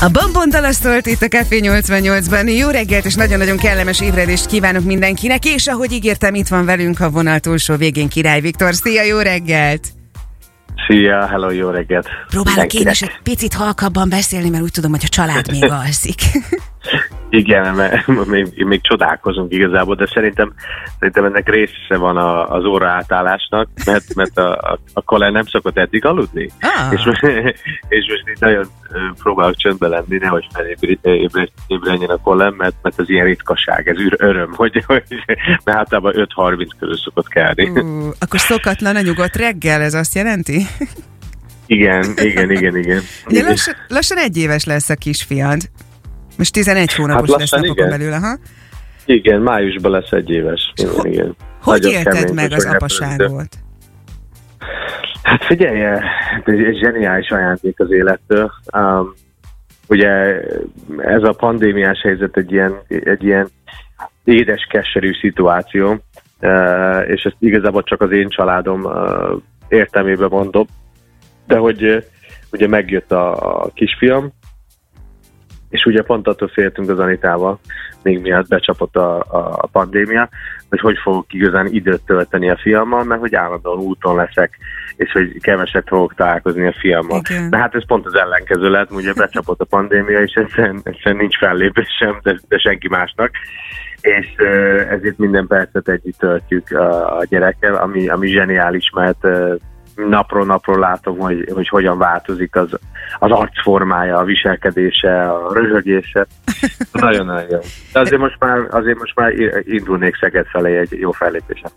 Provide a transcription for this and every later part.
A Bambon dalasztolt itt a Café 88-ban. Jó reggelt és nagyon-nagyon kellemes ébredést kívánok mindenkinek, és ahogy ígértem, itt van velünk a vonal túlsó végén Király Viktor. Szia, jó reggelt! Szia, hello, jó reggelt! Próbálok én is egy picit halkabban beszélni, mert úgy tudom, hogy a család még alszik. Igen, mert még, még csodálkozunk igazából, de szerintem, szerintem ennek része van a, az óra átállásnak, mert, mert a, a, a Colin nem szokott eddig aludni. Ah. És, most, és most itt nagyon próbálok csöndbe lenni, nehogy felébredjen a Colin, mert, mert az ilyen ritkaság, ez öröm, hogy, hogy mert általában 5-30 közül szokott kelni. Uh, akkor szokatlan a nyugodt reggel, ez azt jelenti? Igen, igen, igen, igen. Ugye lassan, lassan egy éves lesz a kisfiad. Most 11 hónapos hát lesz napokon belül, aha. Igen, májusban lesz egy éves. Igen, igen. Hogy Nagyon élted meg az apaságot? Hát figyelj, ez egy zseniális ajándék az élettől. Um, ugye ez a pandémiás helyzet egy ilyen, egy ilyen édes, keserű szituáció, uh, és ezt igazából csak az én családom uh, értelmében mondom, de hogy uh, ugye megjött a, a kisfiam, és ugye pont attól féltünk az Anitával, még miatt becsapott a, a pandémia, hogy hogy fogok igazán időt tölteni a fiammal, mert hogy állandóan úton leszek, és hogy keveset fogok találkozni a fiammal. Igen. De hát ez pont az ellenkező lett, ugye becsapott a pandémia, és egyszerűen, egyszerűen nincs fellépés sem, de, de senki másnak és ezért minden percet együtt töltjük a, a gyerekkel, ami, ami zseniális, mert napról napról látom, hogy, hogy hogyan változik az, az arcformája, a viselkedése, a röhögése. Nagyon-nagyon jó. De azért most már, azért most már indulnék Szeged felé egy jó fellépésen.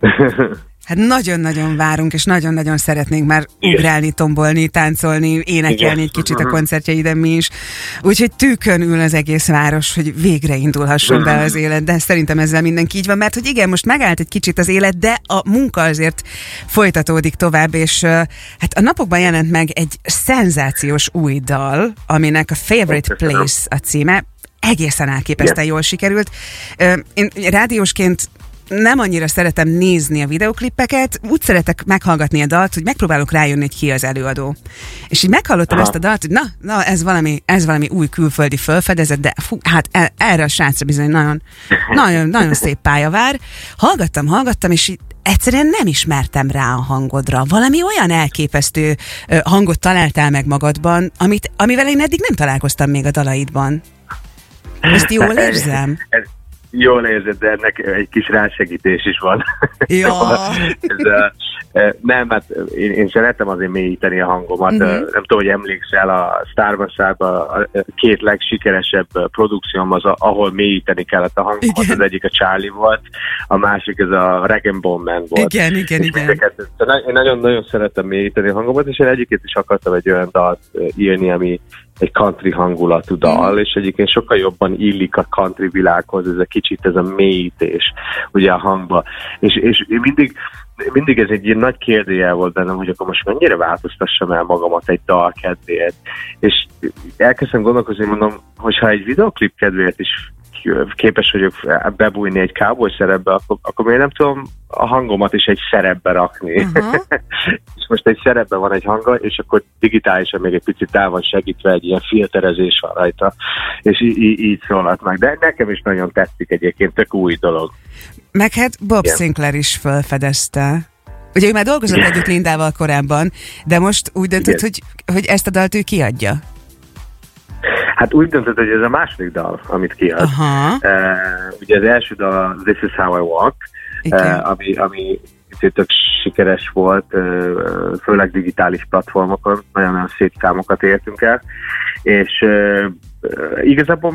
Hát nagyon-nagyon várunk, és nagyon-nagyon szeretnénk már Igen. ugrálni, tombolni, táncolni, énekelni Igen. egy kicsit a koncertjeiden mi is. Úgyhogy tűkön ül az egész város, hogy végre indulhasson be az élet, de szerintem ezzel mindenki így van, mert hogy igen, most megállt egy kicsit az élet, de a munka azért folytatódik tovább, és hát a napokban jelent meg egy szenzációs új dal, aminek a Favorite Place a címe, egészen elképesztően jól sikerült. Én rádiósként nem annyira szeretem nézni a videoklippeket, úgy szeretek meghallgatni a dalt, hogy megpróbálok rájönni, hogy ki az előadó. És így meghallottam Aha. ezt a dalt, hogy na, na ez, valami, ez valami új külföldi fölfedezet, de fú, hát e, erre a srácra bizony nagyon, nagyon, nagyon szép pálya vár. Hallgattam, hallgattam, és így egyszerűen nem ismertem rá a hangodra. Valami olyan elképesztő hangot találtál meg magadban, amit, amivel én eddig nem találkoztam még a dalaidban. Ezt jól érzem? Ez, Jól érzed, de ennek egy kis rásegítés is van. Ja. Ez, nem, hát én, én szeretem azért mélyíteni a hangomat. Uh-huh. Nem tudom, hogy emlékszel, a Star wars a két legsikeresebb produkcióm az, ahol mélyíteni kellett a hangomat. Igen. Az egyik a Charlie volt, a másik ez a Rag Man volt. Igen, igen, igen. Én nagyon-nagyon szeretem mélyíteni a hangomat, és én egyébként is akartam egy olyan dalt írni, ami egy country hangulatú dal, mm. és egyébként sokkal jobban illik a country világhoz ez a kicsit ez a mélyítés ugye a hangba. És, és mindig, mindig ez egy ilyen nagy kérdőjel volt bennem, hogy akkor most mennyire változtassam el magamat egy dal kedvéért. És elkezdtem gondolkozni, mondom, hogyha egy videoklip kedvéért is képes vagyok bebújni egy cowboy szerepbe, akkor, akkor miért nem tudom a hangomat is egy szerepbe rakni. Uh-huh. és most egy szerepben van egy hanga, és akkor digitálisan még egy picit el van segítve, egy ilyen filterezés van rajta, és í- í- így szólhat meg. De nekem is nagyon tetszik egyébként, tök új dolog. Meg hát Bob Igen. Sinclair is felfedezte. Ugye ő már dolgozott Igen. együtt Lindával korábban, de most úgy döntött, hogy, hogy ezt a dalt ő kiadja. Hát úgy döntött, hogy ez a második dal, amit kiad. Aha. Uh, ugye az első dal This is how I walk, uh, ami, ami tök sikeres volt, uh, főleg digitális platformokon, nagyon-nagyon szép számokat értünk el, és uh, igazából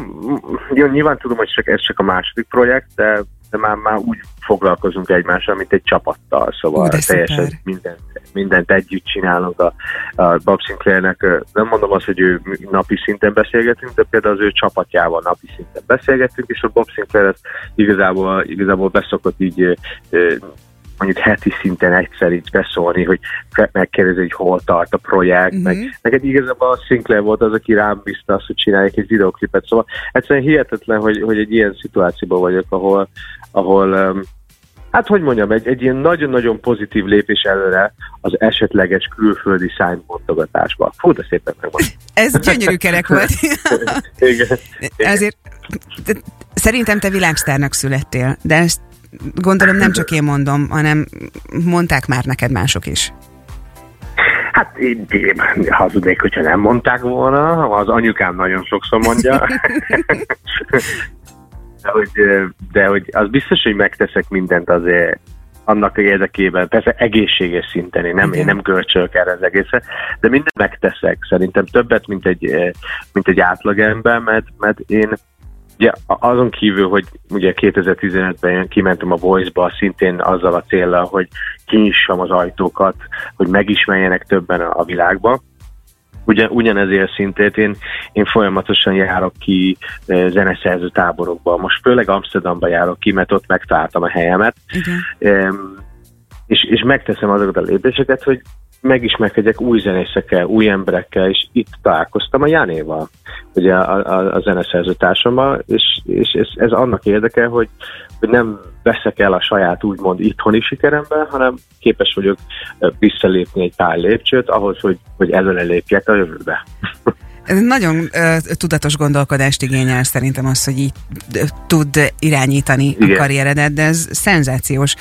jó, nyilván tudom, hogy csak, ez csak a második projekt, de de már, már úgy foglalkozunk egymással, mint egy csapattal, szóval Ú, teljesen mindent, mindent együtt csinálunk a, a Bob Sinclairnek. Nem mondom azt, hogy ő napi szinten beszélgetünk, de például az ő csapatjával napi szinten beszélgetünk, és a Bob Sinclair ezt igazából, igazából beszokott így mondjuk heti szinten egyszer így beszólni, hogy megkérdezi, hogy hol tart a projekt, uh-huh. meg neked igazából a Sinclair volt az, aki rám bízta azt, hogy csinálják egy videoklipet, szóval egyszerűen hihetetlen, hogy, hogy egy ilyen szituációban vagyok, ahol, ahol um, hát hogy mondjam, egy, egy ilyen nagyon-nagyon pozitív lépés előre az esetleges külföldi szájmondogatásba. Fú, de szépen megvan. Ez gyönyörű kerek volt. Igen. Ezért szerintem te világsztárnak születtél, de ezt gondolom nem csak én mondom, hanem mondták már neked mások is. Hát én, én hazudnék, hogyha nem mondták volna, az anyukám nagyon sokszor mondja. de, hogy, de hogy az biztos, hogy megteszek mindent azért annak érdekében, persze egészséges szinten, én nem, én nem görcsölök erre az egészet, de mindent megteszek, szerintem többet, mint egy, mint egy átlagember, mert, mert én Ugye azon kívül, hogy ugye 2015-ben kimentem a Voice-ba, szintén azzal a célral, hogy kinyissam az ajtókat, hogy megismerjenek többen a világba. Ugyan, ugyanezért szintén én, én folyamatosan járok ki e, zeneszerző táborokba. Most főleg Amsterdamba járok ki, mert ott megtaláltam a helyemet. E, és, és megteszem azokat a lépéseket, hogy megismerkedjek új zenészekkel, új emberekkel, és itt találkoztam a Jánéval, ugye a, a, a zeneszerző társammal, és, és ez, ez annak érdeke, hogy, hogy nem veszek el a saját úgymond itthoni sikeremben, hanem képes vagyok visszalépni egy pár lépcsőt ahhoz, hogy, hogy előre lépjek a jövőbe. Ez nagyon uh, tudatos gondolkodást igényel szerintem az, hogy így tud irányítani Igen. a karrieredet, de ez szenzációs.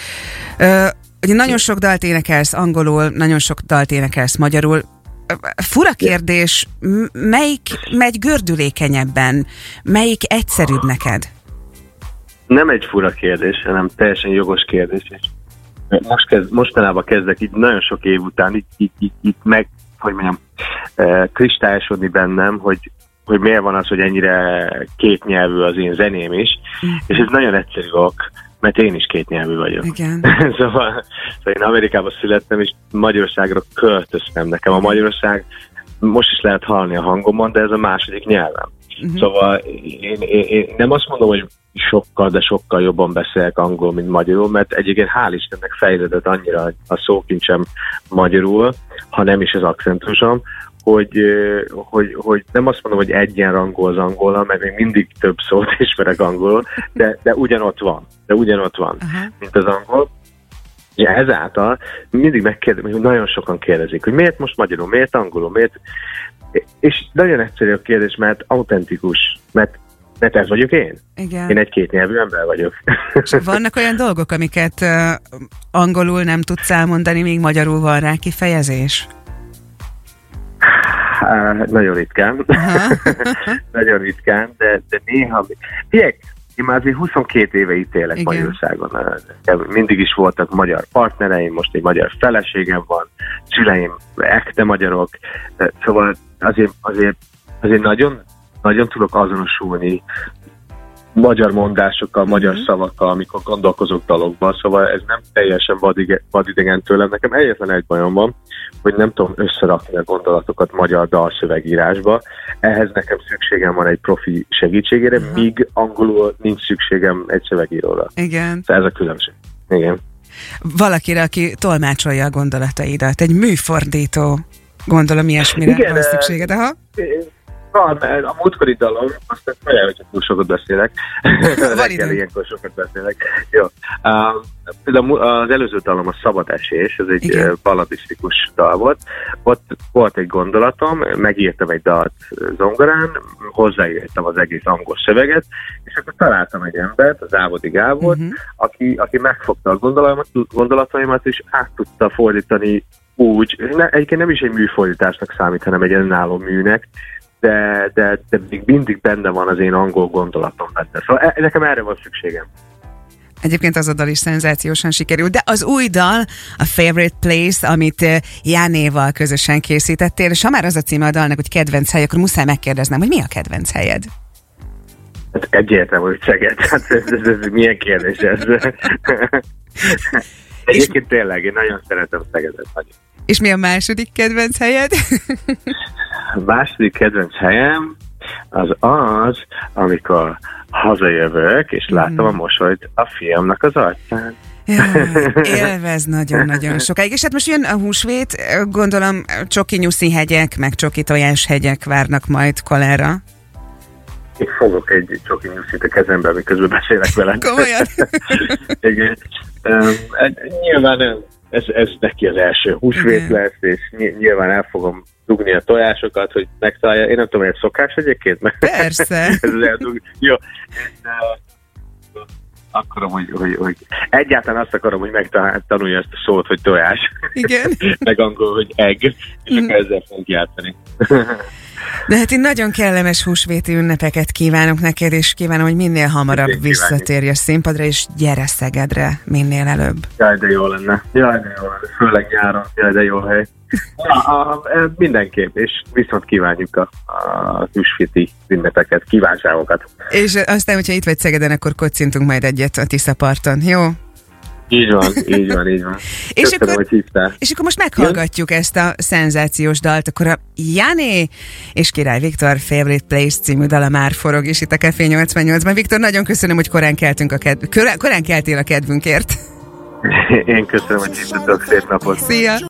Uh, Ugye nagyon sok dalt énekelsz angolul, nagyon sok dalt énekelsz magyarul. Fura kérdés, melyik megy gördülékenyebben? Melyik egyszerűbb neked? Nem egy fura kérdés, hanem teljesen jogos kérdés. Most kezd, mostanában kezdek így nagyon sok év után így, így, így, így meg, hogy mondjam, e, kristályosodni bennem, hogy, hogy miért van az, hogy ennyire kétnyelvű az én zeném is, mm. és ez nagyon egyszerű ok mert én is két nyelvű vagyok. Igen. szóval, szóval én Amerikában születtem, és Magyarországra költöztem. Nekem a Magyarország most is lehet hallani a hangomon, de ez a második nyelvem. Uh-huh. Szóval én, én, én nem azt mondom, hogy sokkal, de sokkal jobban beszélek angol, mint magyarul, mert egyébként hál' Istennek fejlődött annyira a szókincsem magyarul, ha nem is az akcentusom, hogy, hogy, hogy nem azt mondom, hogy egyenrangú az angol, mert még mindig több szót ismerek angolul, de, de ugyanott van, de ugyanott van, uh-huh. mint az angol. Ja, ezáltal mindig megkérdezem, hogy nagyon sokan kérdezik, hogy miért most magyarul, miért angolul, miért... És nagyon egyszerű a kérdés, mert autentikus, mert mert ez vagyok én. Igen. Én egy kétnyelvű ember vagyok. És vannak olyan dolgok, amiket uh, angolul nem tudsz elmondani, még magyarul van rá kifejezés? Hát, nagyon ritkán. nagyon ritkán, de, de néha... Figyelj, én már azért 22 éve itt élek Igen. Magyarországon. Mindig is voltak magyar partnereim, most egy magyar feleségem van, szüleim ekte magyarok, szóval azért, azért, azért nagyon, nagyon tudok azonosulni magyar mondásokkal, magyar mm-hmm. szavakkal, amikor gondolkozok dalokban, szóval ez nem teljesen vadidegen tőlem. Nekem egyetlen egy bajom van, hogy nem tudom összerakni a gondolatokat magyar dalszövegírásba. Ehhez nekem szükségem van egy profi segítségére, uh-huh. míg angolul nincs szükségem egy szövegíróra. Igen. Szóval ez a különbség. Igen. Valakire, aki tolmácsolja a gondolataidat, egy műfordító, gondolom ilyesmire Igen, van szükséged. Aha. Van, a múltkori dalom, azt olyan, hogyha túl sokat beszélek. Reggel ilyenkor sokat beszélek. Jó. Uh, az előző dalom a Szabad Esés, ez egy Igen. balladisztikus dal volt. Ott volt egy gondolatom, megírtam egy dalt zongorán, hozzáírtam az egész angol szöveget, és akkor találtam egy embert, az Ávodi Gábor, uh-huh. aki, aki megfogta a gondolatomat, gondolataimat, és át tudta fordítani úgy, ne, egyébként nem is egy műfordításnak számít, hanem egy önálló műnek, de, de, de még mindig benne van az én angol gondolatom benne. Szóval e, nekem erre van szükségem. Egyébként az a dal is szenzációsan sikerült, de az új dal, a Favorite Place, amit eh, Jánéval közösen készítettél, és ha már az a címe a dalnak, hogy kedvenc hely, akkor muszáj megkérdeznem, hogy mi a kedvenc helyed? Hát egyértelmű, hogy Szeged. Hát ez, ez, ez, milyen kérdés ez? Egyébként tényleg, én nagyon szeretem Szegedet. Nagyon. És mi a második kedvenc helyed? a második kedvenc helyem az az, amikor hazajövök, és látom a mm. mosolyt a fiamnak az arcán. élvez nagyon-nagyon sokáig. És hát most jön a húsvét, gondolom csoki nyuszi hegyek, meg csoki tojás hegyek várnak majd kolára. Én fogok egy csoki nyuszit a kezembe, miközben beszélek veled. Komolyan? Igen. Nyilván ez, ez neki az első húsvét lesz, és nyilván el fogom dugni a tojásokat, hogy megtalálja. Én nem tudom, hogy ez szokás egyébként? Persze. ez eldug... Jó. Akarom, hogy, hogy, hogy egyáltalán azt akarom, hogy megtanulja ezt a szót, hogy tojás. Igen. Meg angol, hogy egg, és mm. akkor ezzel fogunk játszani. De hát én nagyon kellemes húsvéti ünnepeket kívánok neked, és kívánom, hogy minél hamarabb visszatérj a színpadra, és gyere Szegedre minél előbb. Jaj, de jó lenne. Jaj, de jó lenne. Főleg nyáron. Jaj, de jó hely. A, a, a, mindenképp, és viszont kívánjuk a, a húsvéti ünnepeket, kívánságokat. És aztán, hogyha itt vagy Szegeden, akkor kocintunk majd egyet a Tisza parton, jó? Így van, így van, így van. és, Köszönöm, akkor, hogy hívtál. és akkor most meghallgatjuk Jön? ezt a szenzációs dalt, akkor a Jané és Király Viktor Favorite Place című dala már forog is itt a Café 88-ban. Viktor, nagyon köszönöm, hogy korán keltünk a kedv... korán keltél a kedvünkért. Én köszönöm, hogy hívtatok, szép napot. Szia!